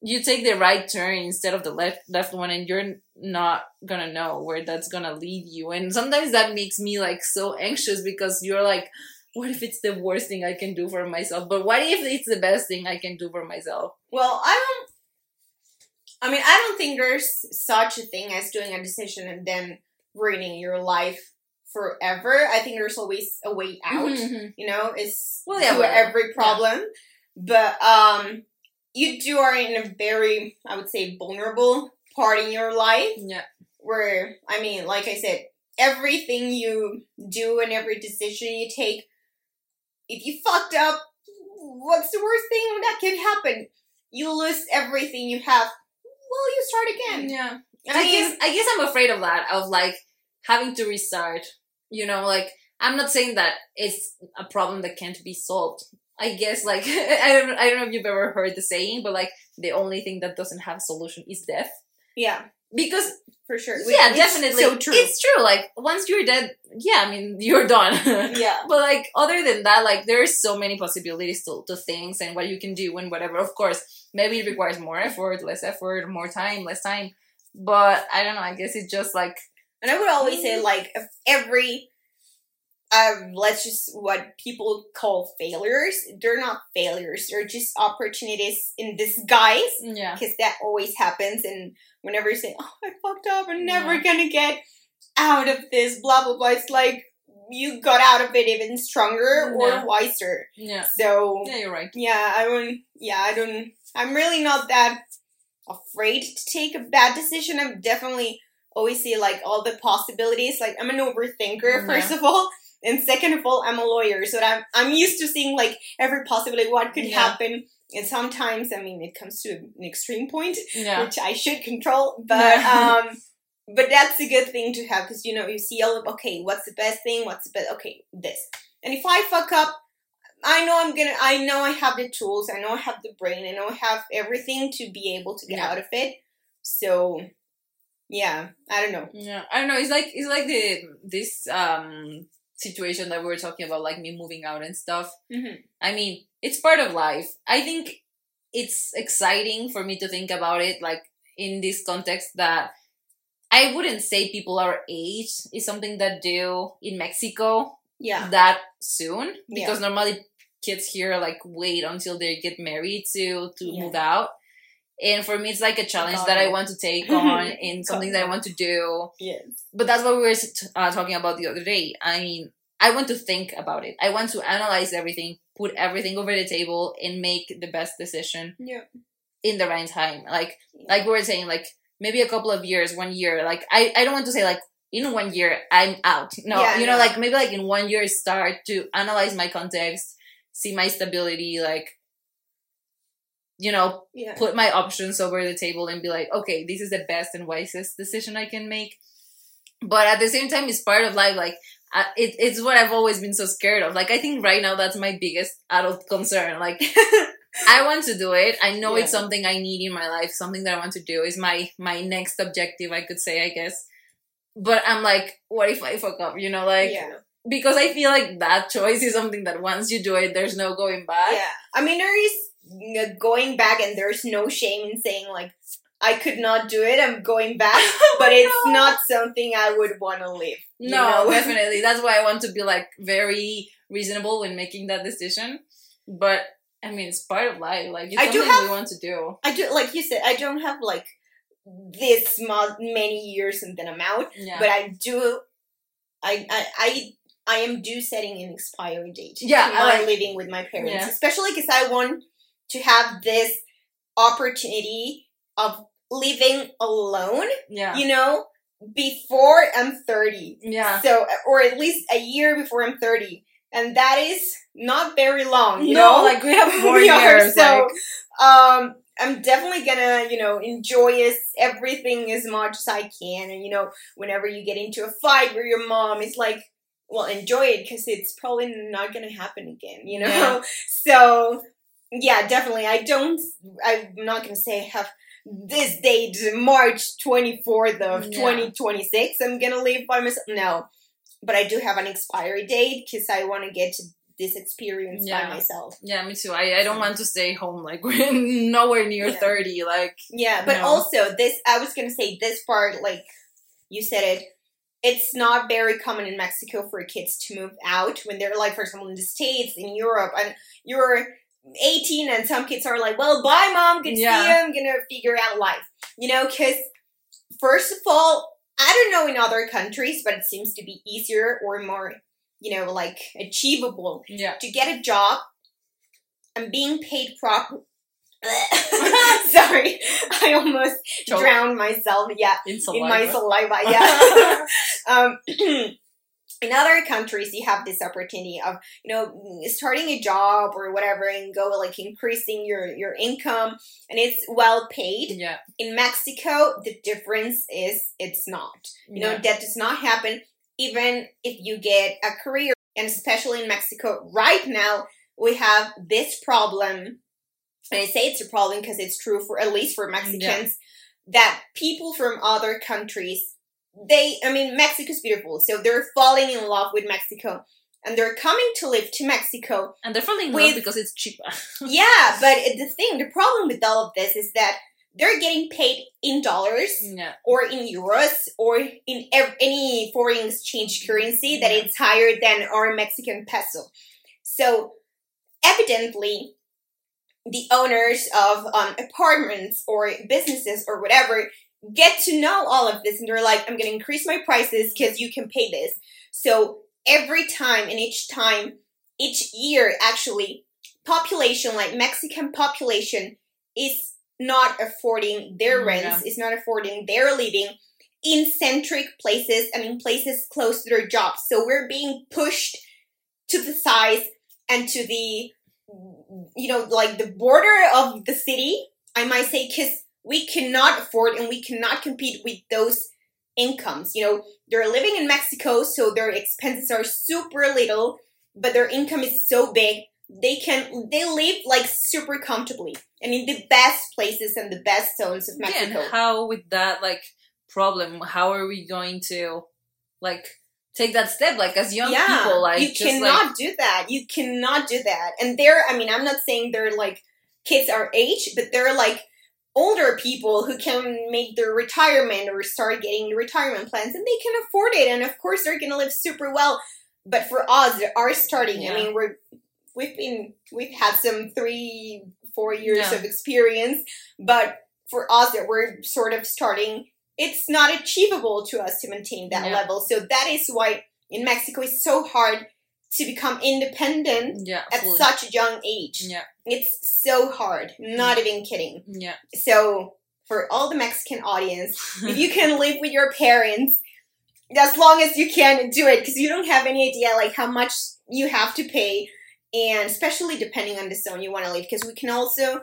you take the right turn instead of the left left one and you're not gonna know where that's gonna lead you and sometimes that makes me like so anxious because you're like what if it's the worst thing i can do for myself but what if it's the best thing i can do for myself Well, I don't. I mean, I don't think there's such a thing as doing a decision and then ruining your life forever. I think there's always a way out. Mhm. You know, it's Well, yeah, every problem. But um, you do are in a very, I would say, vulnerable part in your life yeah where I mean, like I said, everything you do and every decision you take, if you fucked up, what's the worst thing that can happen? You lose everything you have. Well, you start again. yeah And I I guess I guess I'm afraid of that of like having to restart. You know, like I'm not saying that it's a problem that can't be solved. I guess like (laughs) I don't I don't know if you've ever heard the saying, but like the only thing that doesn't have a solution is death. yeah, because for sure. yeah, It's definitely, So true. it's true. Like once you're dead, yeah, I mean you're done. (laughs) yeah. but like other than that, like there's so many possibilities to, to things and what you can do and whatever. Of course, maybe it requires more effort, less effort, more time, less time. But I don't know. I guess it's just like And I would always Mm. say, like, every, um, let's just what people call failures, they're not failures. They're just opportunities in disguise, yeah, because that always happens. And whenever you say, "Oh, I fucked up, I'm never Yeah. gonna get out of this," blah blah blah, it's like you got out of it even stronger or wiser. yeah, So yeah. You're right. yeah, I don't. Yeah, I don't. I'm really not that afraid to take a bad decision. I'm definitely always see like all the possibilities. Like I'm an overthinker, Yeah. first of all, and second of all, I'm a lawyer, so I'm I'm used to seeing like every possibility, what could Yeah. happen. And sometimes, I mean, it comes to an extreme point, Yeah, which I should control, but (laughs) um. But that's a good thing to have because you know you see all of okay, what's the best thing? What's the best? Okay, this. And if I fuck up, I know I'm gonna. I know I have the tools. I know I have the brain. I know I have everything to be able to get Yeah. out of it. So, yeah, I don't know. yeah. I don't know. It's like it's like the this um situation that we were talking about, like me moving out and stuff. Mm-hmm. I mean, it's part of life. I think it's exciting for me to think about it, like in this context that I wouldn't say people our age is something that do in Mexico Yeah, that soon Yeah. because normally kids here like wait until they get married to to Yeah. move out. And for me, it's like a challenge that I want to take (laughs) on and something that I want to do yes, but that's what we were uh, talking about the other day. I mean, I want to think about it. I want to analyze everything, put everything over the table, and make the best decision yeah, in the right time. Like, like we were saying, like maybe a couple of years, one year. Like, I, I don't want to say like in one year I'm out. No, Yeah, you know, no. like maybe like in one year start to analyze my context, see my stability, like, you know, yeah. put my options over the table and be like, okay, this is the best and wisest decision I can make. But at the same time, it's part of life. Like, uh, it, it's what I've always been so scared of. Like, I think right now that's my biggest adult concern. Like, (laughs) I want to do it. I know it's something I need in my life. Something that I want to do is my my next objective. I could say, I guess. But I'm like, what if I fuck up? You know, like yeah, because I feel like that choice is something that once you do it, there's no going back. yeah. I mean, there is going back, and there's no shame in saying like. I could not do it. I'm going back, (laughs) oh but it's No. not something I would want to live. No, know? (laughs) definitely. That's why I want to be like very reasonable when making that decision. But I mean, it's part of life. Like it's I do something have- we want to do. I do, like you said, I don't have like this many years and then I'm out, Yeah. but I do, I, I, I, I am due setting an expiry date. Yeah, I my like- living with my parents, Yeah. especially because I want to have this opportunity of living alone. yeah. You know, before I'm thirty. yeah. So, or at least a year before I'm thirty, and that is not very long. You no, know, like we have (laughs) four We are, years. so- like, um i'm definitely gonna you know enjoy everything as much as i can and you know whenever you get into a fight with your mom it's like well enjoy it because it's probably not gonna happen again you know Yeah. (laughs) so yeah definitely i don't i'm not gonna say I have this date march 24th of Yeah. 2026 i'm gonna leave by myself no but i do have an expiry date because i want to get to this experience Yeah. by myself yeah, me too. I, I don't want to stay home. Like (laughs) we're nowhere near Yeah. thirty. Like Yeah, but No. also this I was gonna say this part, like you said it, it's not very common in Mexico for kids to move out when they're like, for example, in the States, in Europe, and you're 18 and some kids are like, well, bye mom, good to see you, I'm gonna figure out life. You know, because first of all, I don't know in other countries, but it seems to be easier or more, you know, like achievable yeah, to get a job and being paid proper. (laughs) (laughs) Sorry, I almost drowned myself. Yeah, in in my saliva. saliva. (laughs) Yeah. um, (clears throat) in other countries, you have this opportunity of you know starting a job or whatever, and go like increasing your your income, and it's well paid. yeah, In Mexico, the difference is it's not. You know that does not happen even if you get a career, and especially in Mexico right now, we have this problem. And I say it's a problem because it's true for at least for Mexicans. that people from other countries they i mean mexico's beautiful so they're falling in love with mexico and they're coming to live to mexico and they're falling in With- love because it's cheaper. (laughs) yeah but the thing the problem with all of this is that they're getting paid in dollars yeah. or in euros or in ev- any foreign exchange currency that Yeah. it's higher than our Mexican peso. So evidently, the owners of um, apartments or businesses or whatever get to know all of this and they're like, I'm going to increase my prices because you can pay this. So every time and each time, each year actually, population like Mexican population is not affording their Mm, rents, is not affording their living in centric places and in places close to their jobs. So we're being pushed to the size and to the you know like the border of the city i might say because we cannot afford and we cannot compete with those incomes. You know they're living in mexico so their expenses are super little but their income is so big they can they live like super comfortably and in the best places and the best zones of Yeah, mexico. and how with that like problem, how are we going to like take that step? Like as young people, like you cannot like do that. You cannot do that. And they're i mean i'm not saying they're like kids our age but they're like older people who can make their retirement or start getting the retirement plans and they can afford it and of course they're gonna live super well but for us that are starting Yeah. i mean we're we've been we've had some three four years Yeah. of experience but for us that we're sort of starting it's not achievable to us to maintain that Yeah. level so that is why in mexico it's so hard to become independent yeah, at fully. such a young age yeah, it's so hard not Mm. even kidding yeah. so for all the mexican audience (laughs) if you can live with your parents as long as you can do it because you don't have any idea like how much you have to pay and especially depending on the zone you want to live because we can also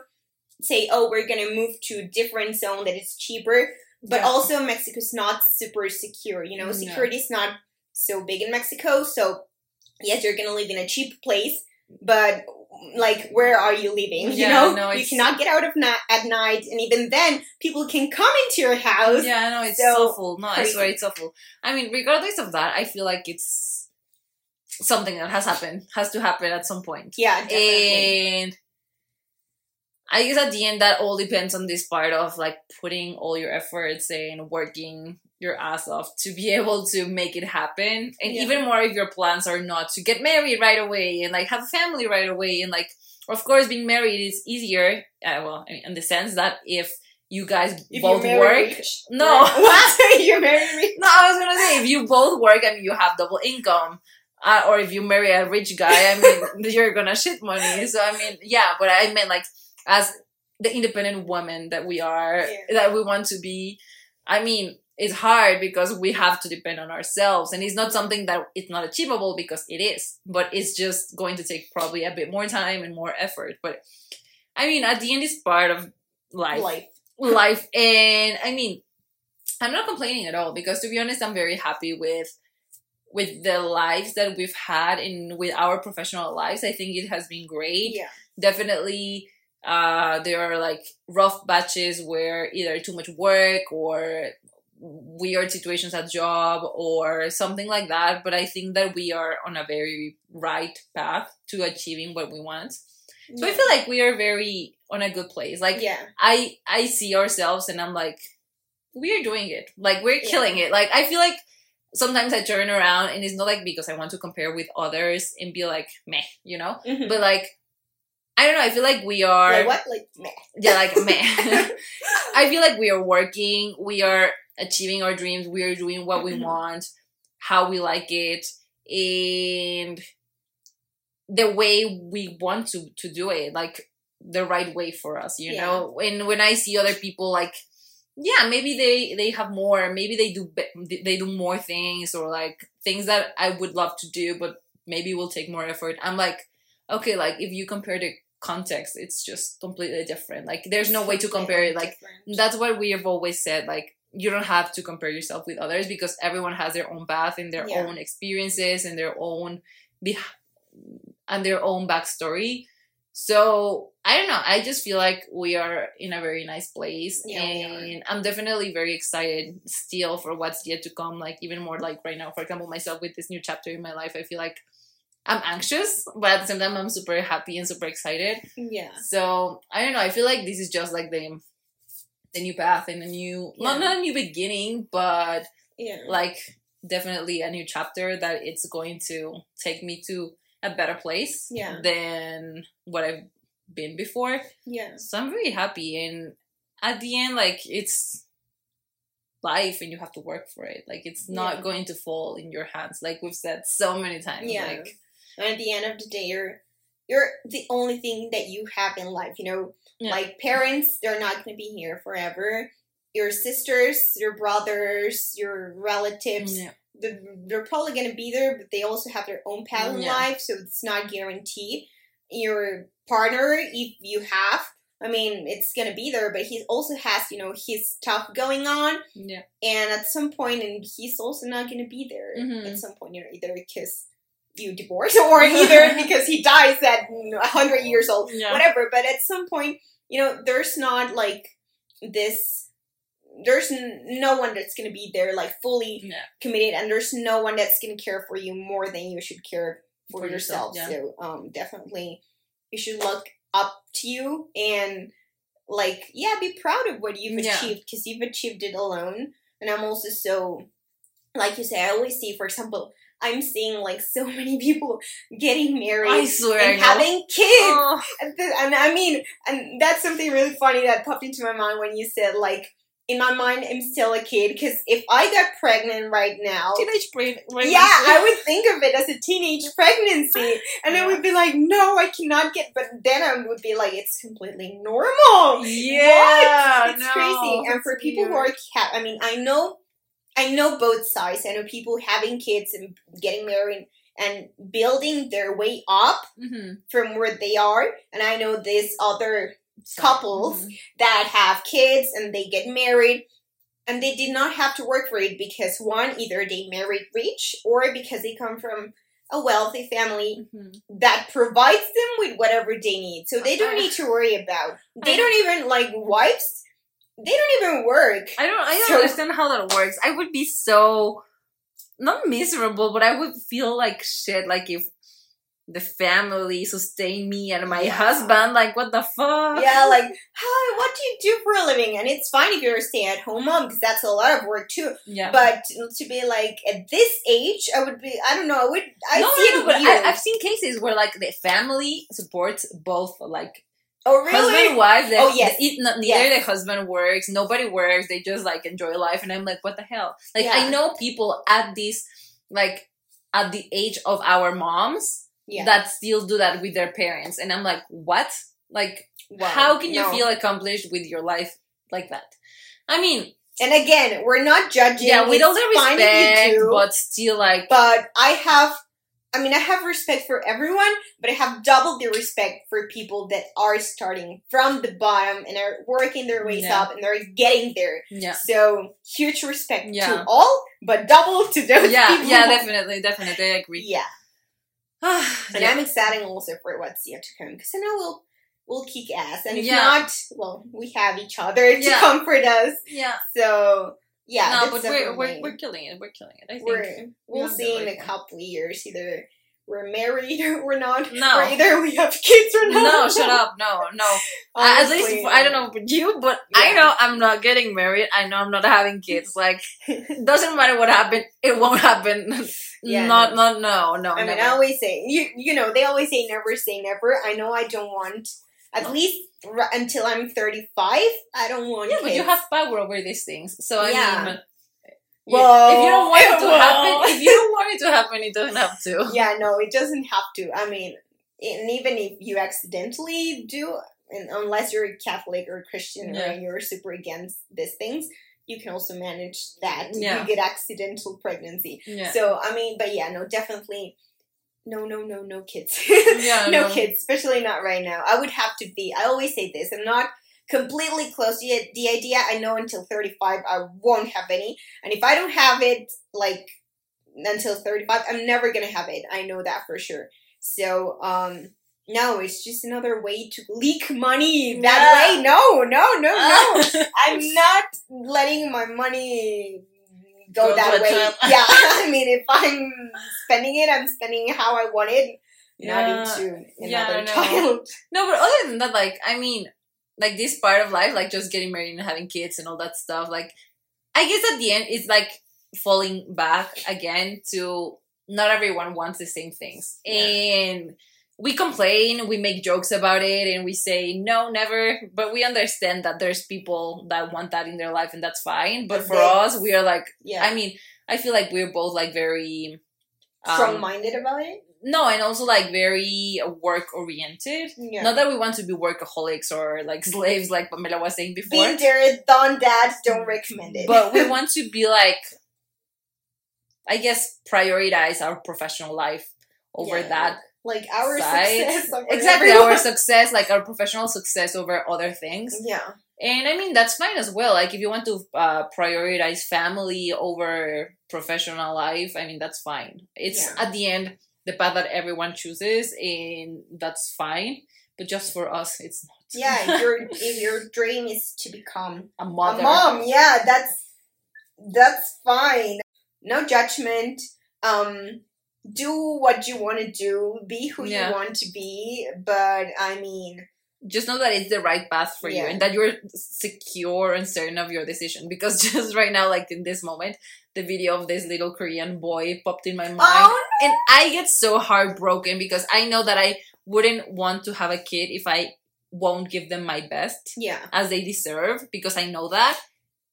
say oh we're going to move to a different zone that is cheaper but Yeah. also mexico's not super secure you know No. security is not so big in mexico so yes you're going to live in a cheap place but like where are you living you Yeah, know no, you cannot get out of na- at night and even then people can come into your house Yeah, I know it's so awful. No, I crazy. swear it's awful. I mean, regardless of that, I feel like it's something that has happened, has to happen at some point. yeah definitely. And I guess at the end, that all depends on this part of like putting all your efforts and working your ass off to be (laughs) able to make it happen. And Yeah. even more if your plans are not to get married right away and like have a family right away. And like, of course, being married is easier. Uh, well, in the sense that if you guys if both work, rich, No. (laughs) what (laughs) you're married rich no, I was gonna say if you both work, I mean, you have double income. Uh, or if you marry a rich guy, I mean, you're gonna shit money. So I mean, yeah, but I meant like as the independent woman that we are, Yeah. that we want to be. I mean, it's hard because we have to depend on ourselves, and it's not something that it's not achievable because it is, but it's just going to take probably a bit more time and more effort. But I mean, at the end, it's part of life. Life. Life. And i mean i'm not complaining at all because to be honest i'm very happy with with the lives that we've had in with our professional lives. I think it has been great. Yeah. Definitely uh there are like rough batches where either too much work or weird situations at job or something like that but i think that we are on a very right path to achieving what we want so i feel like we are very on a good place like yeah I I see ourselves and I'm like, we're doing it. Like we're Yeah. killing it. Like I feel like sometimes I turn around and it's not like because I want to compare with others and be like, meh, you know? Mhm. But like I don't know, I feel like we are like what like meh. Yeah, like meh. (laughs) (laughs) I feel like we are working, we are achieving our dreams, we are doing what we Mhm. want, how we like it, and the way we want to to do it, like the right way for us, you Yeah. know. And when I see other people like yeah, maybe they they have more, maybe they do they do more things or like things that I would love to do but maybe will take more effort. I'm like okay, like if you compare the context, it's just completely different. Like there's no way to compare it. Like that's what we have always said. Like you don't have to compare yourself with others because everyone has their own path and their Yeah. own experiences and their own be- and their own backstory. So I don't know. I just feel like we are in a very nice place, Yeah, and I'm definitely very excited still for what's yet to come. Like even more like right now, for example, myself with this new chapter in my life, I feel like I'm anxious, but at the same time, I'm super happy and super excited. Yeah. So I don't know. I feel like this is just like the the new path and a new not Yeah. not a new beginning, but Yeah. like definitely a new chapter that it's going to take me to a better place Yeah. than what I've been before. Yeah. So I'm very happy and at the end like it's life and you have to work for it. Like it's not Yeah. going to fall in your hands like we've said so many times. Yeah. Like And at the end of the day, you're you're the only thing that you have in life. You know, Yeah. like parents, they're not going to be here forever. Your sisters, your brothers, your relatives, yeah. they're, probably going to be there, but they also have their own path in Yeah. life, so it's not guaranteed. Your partner, if you have, I mean, it's going to be there, but he also has, you know, his stuff going on, Yeah. and at some point, and he's also not going to be there Mhm. at some point, you know, either because you divorce or either (laughs) because he dies at a hundred years old, Yeah. whatever. But at some point, you know, there's not like this. There's n- no one that's gonna be there like fully Yeah. committed, and there's no one that's gonna care for you more than you should care for, For yourself, yourself. yeah. So, um, definitely, you should look up to you and like, yeah, be proud of what you've achieved because you've achieved it alone. And I'm also so, like you say, I always see, for example, I'm seeing like so many people getting married and having kids. Oh, And, th- and I mean, and that's something really funny that popped into my mind when you said, like, in my mind, I'm still a kid because if I got pregnant right now, teenage brain. yeah, I would (laughs) think of it as a teenage pregnancy, and I would be like, no, I cannot get. But then I would be like, it's completely normal. Yeah, It's no, crazy. And for people who are, ca- I mean, I know, I know both sides. I know people having kids and getting married and building their way up Mhm. from where they are, and I know these other Couples. Mhm. that have kids and they get married and they did not have to work for it because one either they married rich or because they come from a wealthy family Mhm. that provides them with whatever they need so they don't need to worry about they don't even like wives they don't even work I don't. I don't So- understand how that works. I would be so not miserable, but I would feel like shit. Like if the family sustain me and my Yeah. husband, like what the fuck? yeah like hi what do you do for a living and it's fine if you're a stay-at-home mom because that's a lot of work too yeah. but to be like at this age i would be i don't know i would i no, see no, it no, but. I, I've seen cases where like the family supports both, like oh really husband. That Oh, yes. it, not, neither Yes. the husband works, nobody works. They just like enjoy life, and I'm like, what the hell? Like Yeah. I know people at this, like at the age of our moms, yeah that still do that with their parents, and I'm like, what? Like, Wow. how can you No. feel accomplished with your life like that? I mean, and again we're not judging yeah, with all the respect, do, but still, like, but i have i mean i have respect for everyone but i have double the respect for people that are starting from the bottom and are working their ways Yeah. up and they're getting there yeah, so huge respect Yeah. to all but double to those yeah, people yeah, definitely, definitely, I agree. yeah (sighs) and Yeah. i'm excited also for what's yet to come because i know we'll we'll kick ass and if not well we have each other to comfort us yeah. So yeah, no, but we're, we're we're killing it. We're killing it. I think. we're we'll see in a couple years either we're married or we're not, (laughs) No. or either we have kids or not. no, (laughs) shut up. No, no. Uh, At least I don't know about you, but I know I'm not getting married. I know I'm not having kids. Like, (laughs) doesn't matter what happened, it won't happen. Yeah, not, not, no, no. I mean, never. I always say you you know they always say never say never. I know I don't want at least r- until I'm 35. I don't want. yeah, but you have power over these things. So I Yeah. mean, Well, if you don't want it to (laughs) well. happen, if you don't want it to happen, it doesn't have to. (laughs) yeah, no, it doesn't have to. I mean, and even if you accidentally do, and unless you're a Catholic or a Christian Yeah. or you're super against these things, you can also manage that. Yeah. You get accidental pregnancy. Yeah. So I mean, but yeah, no, definitely. No, no, no, no kids. (laughs) Yeah, no no. kids, especially not right now. I would have to be. I always say this. I'm not completely close to the idea. I know until 35 I won't have any. And if I don't have it, like, until 35, I'm never gonna have it. I know that for sure. So, um, no, it's just another way to leak money that Yeah. way. No, no, no, no. (laughs) I'm not letting my money go, Go that way. yeah, (laughs) (laughs) I mean, if I'm spending it, I'm spending it how I want it, Yeah. not into Yeah, another know. child. (laughs) No, but other than that, like, I mean, like this part of life, like just getting married and having kids and all that stuff, like, I guess at the end, it's like falling back again to not everyone wants the same things. Yeah. And we complain, we make jokes about it, and we say, no, never. But we understand that there's people that want that in their life, and that's fine. But for they- us, we are like, Yeah, I mean, I feel like we're both like very. um, strong-minded about it. no, and also like very work oriented. Yeah. Not that we want to be workaholics or like slaves, like Pamela was saying before, Being there, done that, don't recommend it. but we (laughs) want to be like, I guess, prioritize our professional life over Yeah. that. Like our success. (laughs) Exactly, our success, like our professional success over other things. Yeah. And I mean, that's fine as well. Like, if you want to uh, prioritize family over professional life, I mean, that's fine. It's Yeah. at the end the path that everyone chooses, and that's fine. But just for us, it's not. Yeah, if your (laughs) if your dream is to become a mother. a mom, yeah, that's that's fine. No judgment. Um do what you want to do, be who Yeah. you want to be, but I mean, Just know that it's the right path for you, and that you're secure and certain of your decision. Because (laughs) just right now, like in this moment, the video of this little Korean boy popped in my mind. oh and I get so heartbroken because I know that I wouldn't want to have a kid if I won't give them my best yeah, as they deserve because I know that.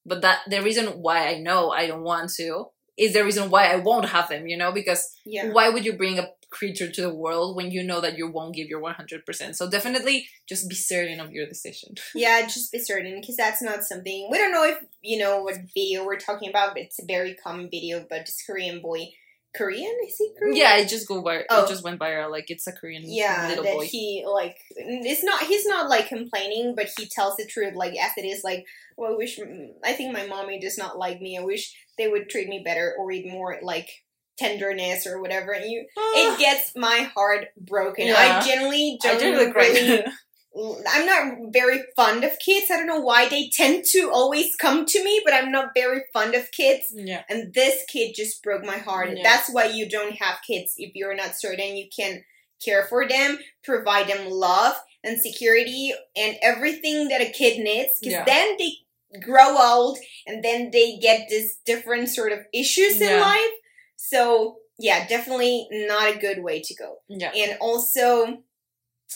But that the reason why I know I don't want to is the reason why I won't have them, you know, because yeah. why would you bring a creature to the world when you know that you won't give your 100%? So definitely just be certain of your decision. (laughs) Yeah, just be certain because that's not something we don't know if you know what video we're talking about. But it's a very common video about this Korean boy. Korean is he Korean? Yeah, it just go by. Oh. It just went viral. Like it's a Korean yeah little that boy. he like it's not he's not like complaining but he tells the truth like as it is like well i wish i think my mommy does not like me i wish they would treat me better or eat more like tenderness or whatever and you it ah. gets my heart broken Yeah. i generally don't generally really. (laughs) i'm not very fond of kids i don't know why they tend to always come to me but i'm not very fond of kids yeah. and this kid just broke my heart. Yeah. That's why you don't have kids if you're not certain you can care for them, provide them love and security and everything that a kid needs. Because Yeah. then they grow old and then they get this different sort of issues in life. So yeah, definitely not a good way to go. Yeah. And also,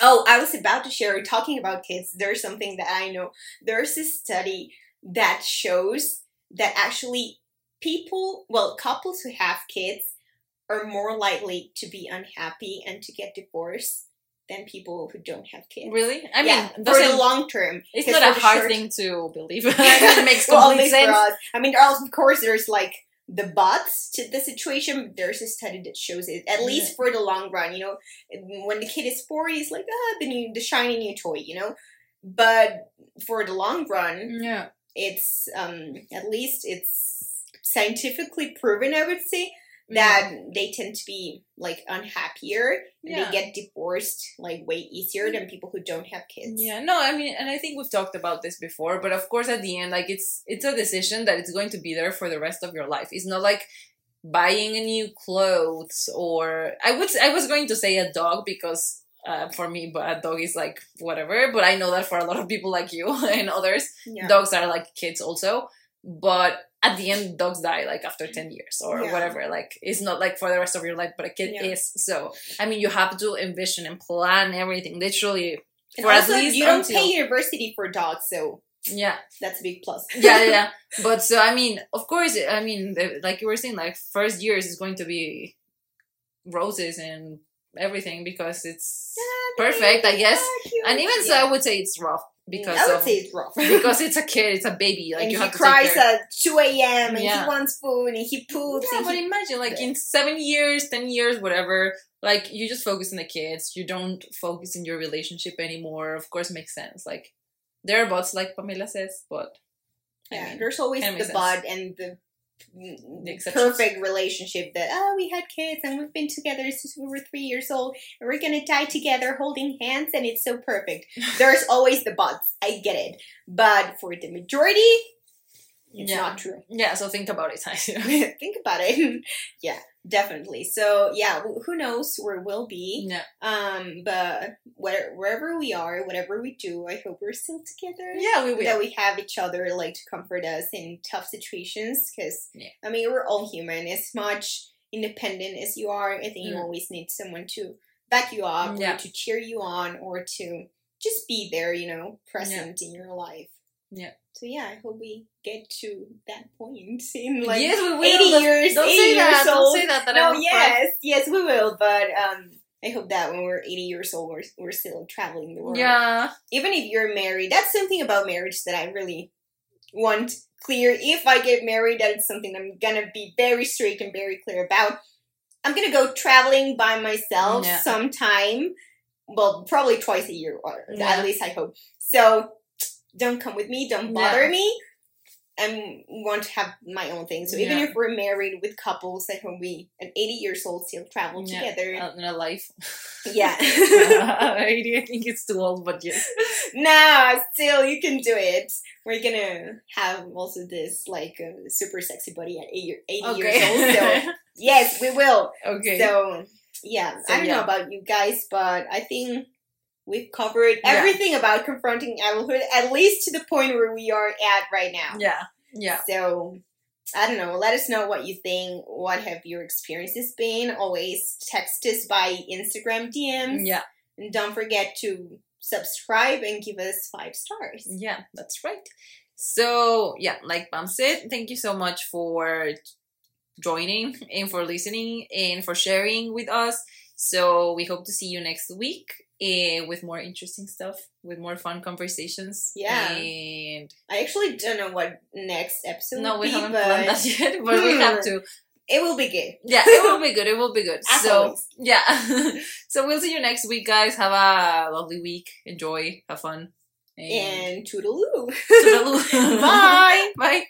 oh, I was about to share talking about kids. There's something that I know. There's a study that shows that actually people, well, couples who have kids are more likely to be unhappy and to get divorced than people who don't have kids. Really? I mean, yeah, for the long term. it's not a hard short- thing to believe. I (laughs) mean, (laughs) it makes complete for sense. I mean, of course, there's like the buts to the situation. There's a study that shows it, at least for the long run. You know, when the kid is four, he's like, ah, the new, the shiny new toy. You know, but for the long run, Yeah. it's um at least it's scientifically proven. I would say that they tend to be like unhappier and Yeah. they get divorced like way easier than people who don't have kids. Yeah, no, I mean, and I think we've talked about this before, but of course, at the end, like it's it's a decision that it's going to be there for the rest of your life. It's not like buying a new clothes or I would I was going to say a dog because uh, for me, but a dog is like whatever. But I know that for a lot of people like you (laughs) and others, Yeah. dogs are like kids also. But at the end, dogs die like after ten years or Yeah. whatever. Like it's not like for the rest of your life, but a kid Yeah. is. So I mean, you have to envision and plan everything literally And for also, at least you don't until- pay university for dogs, so yeah that's a big plus. (laughs) yeah yeah, yeah (laughs) but so i mean of course i mean like you were saying like first years is going to be roses and everything because it's perfect i guess and even so i would say it's rough because I would of, say it's rough. because it's a (laughs) kid it's a baby like and you he have cries care. at 2 a.m. and Yeah. he wants food and he poops yeah but he imagine like in seven years ten years whatever like you just focus on the kids you don't focus in your relationship anymore of course makes sense like there are bots like pamela says but I yeah, mean, there's always the bud and the. Perfect relationship that oh we had kids and we've been together since we were three years old and we're gonna die together holding hands and it's so perfect. (laughs) There's always the buts i get it. But for the majority it's Yeah. not true Yeah, so think about it. (laughs) (laughs) think about it (laughs) yeah definitely so yeah who knows where we'll be yeah. um but where, wherever we are whatever we do i hope we're still together Yeah, we will. that we have each other like to comfort us in tough situations because Yeah. i mean we're all human as much independent as you are i think you Mm. always need someone to back you up Yeah. or to cheer you on or to just be there you know present in your life Yeah. so yeah i hope we get to that point in like yes, we will. 80 Don't- years Don't 80 say years that. old Don't say that. that no will cry. yes yes we will but um I hope that when we're 80 years old, we're, we're still traveling the world Yeah. even if you're married, that's something about marriage that I really want clear. If I get married, that is something I'm gonna be very strict and very clear about. I'm gonna go traveling by myself Yeah. sometime. Well, probably twice a year, or Yeah. at least I hope. So don't come with me. Don't bother me. I want to have my own thing. So even Yeah. if we're married with couples, I hope we at 80 years old still travel Yeah. together. Uh, in a life. Yeah. (laughs) I really think it's too old, but yes. (laughs) nah, still you can do it. We're gonna have also this like uh, super sexy body at 80, 80 years old. So (laughs) yes, we will. okay. So yeah, So, I don't yeah. know about you guys, but I think we've covered Yeah. everything about confronting adulthood, at least to the point where we are at right now. yeah. Yeah. So I don't know. Let us know what you think. What have your experiences been? Always text us by Instagram DMs. Yeah. And don't forget to subscribe and give us five stars. Yeah, that's right. So, yeah, like Pam said, thank you so much for joining and for listening and for sharing with us. So, we hope to see you next week eh, with more interesting stuff, with more fun conversations. Yeah. And I actually don't know what next episode no, we be, haven't but planned that (laughs) yet, but we have to. it will be good. Yeah, it will be good. It will be good. As so, always. yeah. (laughs) so, we'll see you next week, guys. Have a lovely week. Enjoy. Have fun. And toodaloo. Toodaloo. (laughs) Bye. Bye.